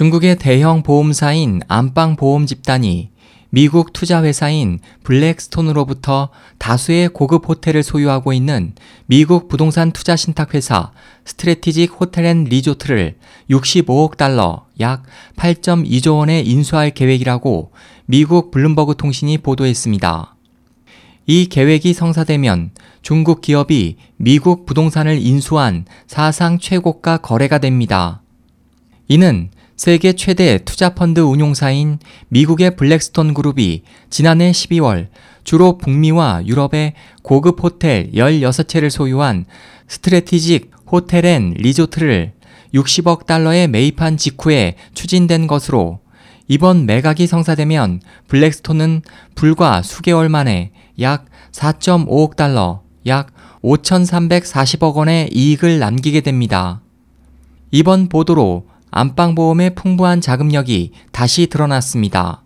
중국의 대형 보험사인 안방보험 집단이 미국 투자회사인 블랙스톤으로부터 다수의 고급 호텔을 소유하고 있는 미국 부동산 투자 신탁회사 스트레티직 호텔 앤 리조트를 65억 달러 약 8.2조 원에 인수할 계획이라고 미국 블룸버그 통신이 보도했습니다. 이 계획이 성사되면 중국 기업이 미국 부동산을 인수한 사상 최고가 거래가 됩니다. 이는 세계 최대 투자 펀드 운용사인 미국의 블랙스톤 그룹이 지난해 12월 주로 북미와 유럽의 고급 호텔 16채를 소유한 스트레티직 호텔 앤 리조트를 60억 달러에 매입한 직후에 추진된 것으로 이번 매각이 성사되면 블랙스톤은 불과 수개월 만에 약 4.5억 달러, 약 5,340억 원의 이익을 남기게 됩니다. 이번 보도로 안방보험의 풍부한 자금력이 다시 드러났습니다.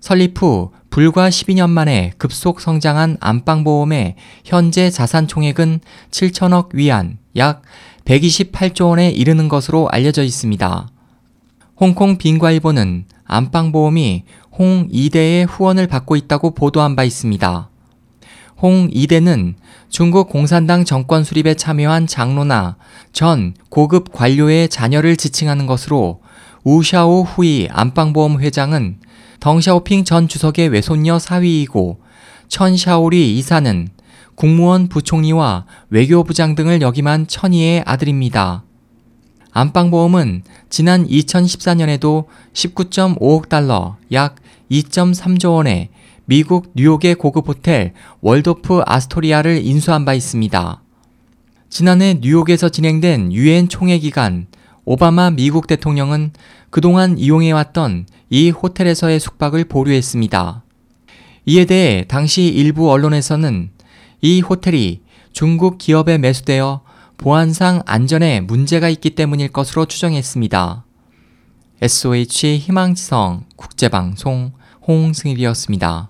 설립 후 불과 12년 만에 급속 성장한 안방보험의 현재 자산 총액은 7천억 위안, 약 128조 원에 이르는 것으로 알려져 있습니다. 홍콩 빈과일보는 안방보험이 홍 2대의 후원을 받고 있다고 보도한 바 있습니다. 홍 이대는 중국 공산당 정권 수립에 참여한 장로나 전 고급 관료의 자녀를 지칭하는 것으로 우샤오 후이 안방보험 회장은 덩샤오핑 전 주석의 외손녀 사위이고 천샤오리 이사는 국무원 부총리와 외교부장 등을 역임한 천이의 아들입니다. 안방보험은 지난 2014년에도 19.5억 달러, 약 2.3조 원의 미국 뉴욕의 고급 호텔 월도프 아스토리아를 인수한 바 있습니다. 지난해 뉴욕에서 진행된 유엔 총회 기간 오바마 미국 대통령은 그동안 이용해왔던 이 호텔에서의 숙박을 보류했습니다. 이에 대해 당시 일부 언론에서는 이 호텔이 중국 기업에 매수되어 보안상 안전에 문제가 있기 때문일 것으로 추정했습니다. SOH 희망지성 국제방송 홍승일이었습니다.